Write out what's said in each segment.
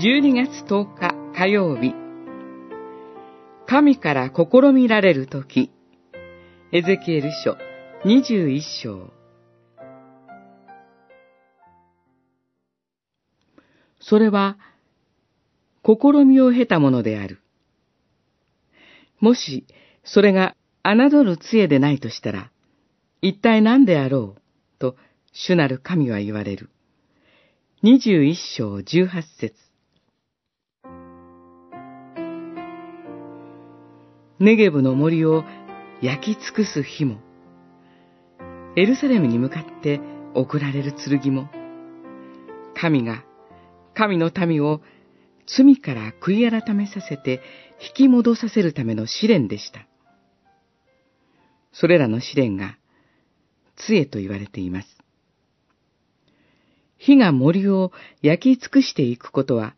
12月10日火曜日。神から試みられるときエゼキエル書21章。それは試みを経たものである。もしそれが侮る杖でないとしたら、一体何であろう？と主なる神は言われる。21章18節。ネゲブの森を焼き尽くす火も、エルサレムに向かって送られる剣も、神が神の民を罪から悔い改めさせて引き戻させるための試練でした。それらの試練が杖と言われています。火が森を焼き尽くしていくことは、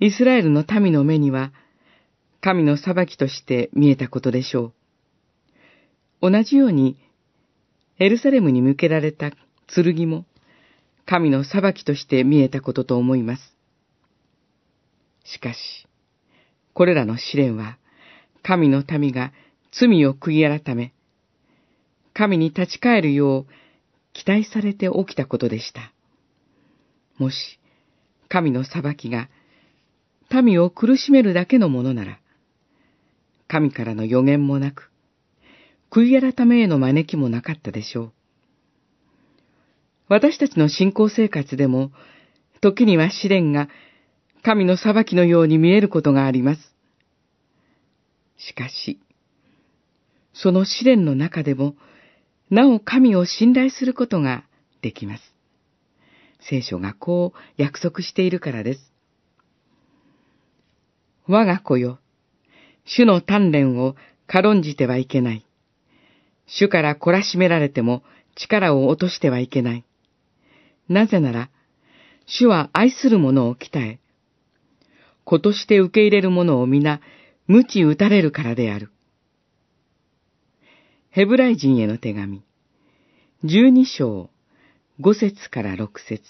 イスラエルの民の目には、神の裁きとして見えたことでしょう。同じように、エルサレムに向けられた剣も、神の裁きとして見えたことと思います。しかし、これらの試練は、神の民が罪を悔い改め、神に立ち返るよう期待されて起きたことでした。もし、神の裁きが民を苦しめるだけのものなら、神からの予言もなく、悔い改めへの招きもなかったでしょう。私たちの信仰生活でも、時には試練が神の裁きのように見えることがあります。しかし、その試練の中でも、なお神を信頼することができます。聖書がこう約束しているからです。我が子よ、主の鍛錬を軽んじてはいけない。主から懲らしめられても力を落としてはいけない。なぜなら、主は愛する者を鍛え、子として受け入れる者を皆、無知打たれるからである。ヘブライ人への手紙、十二章、五節から六節。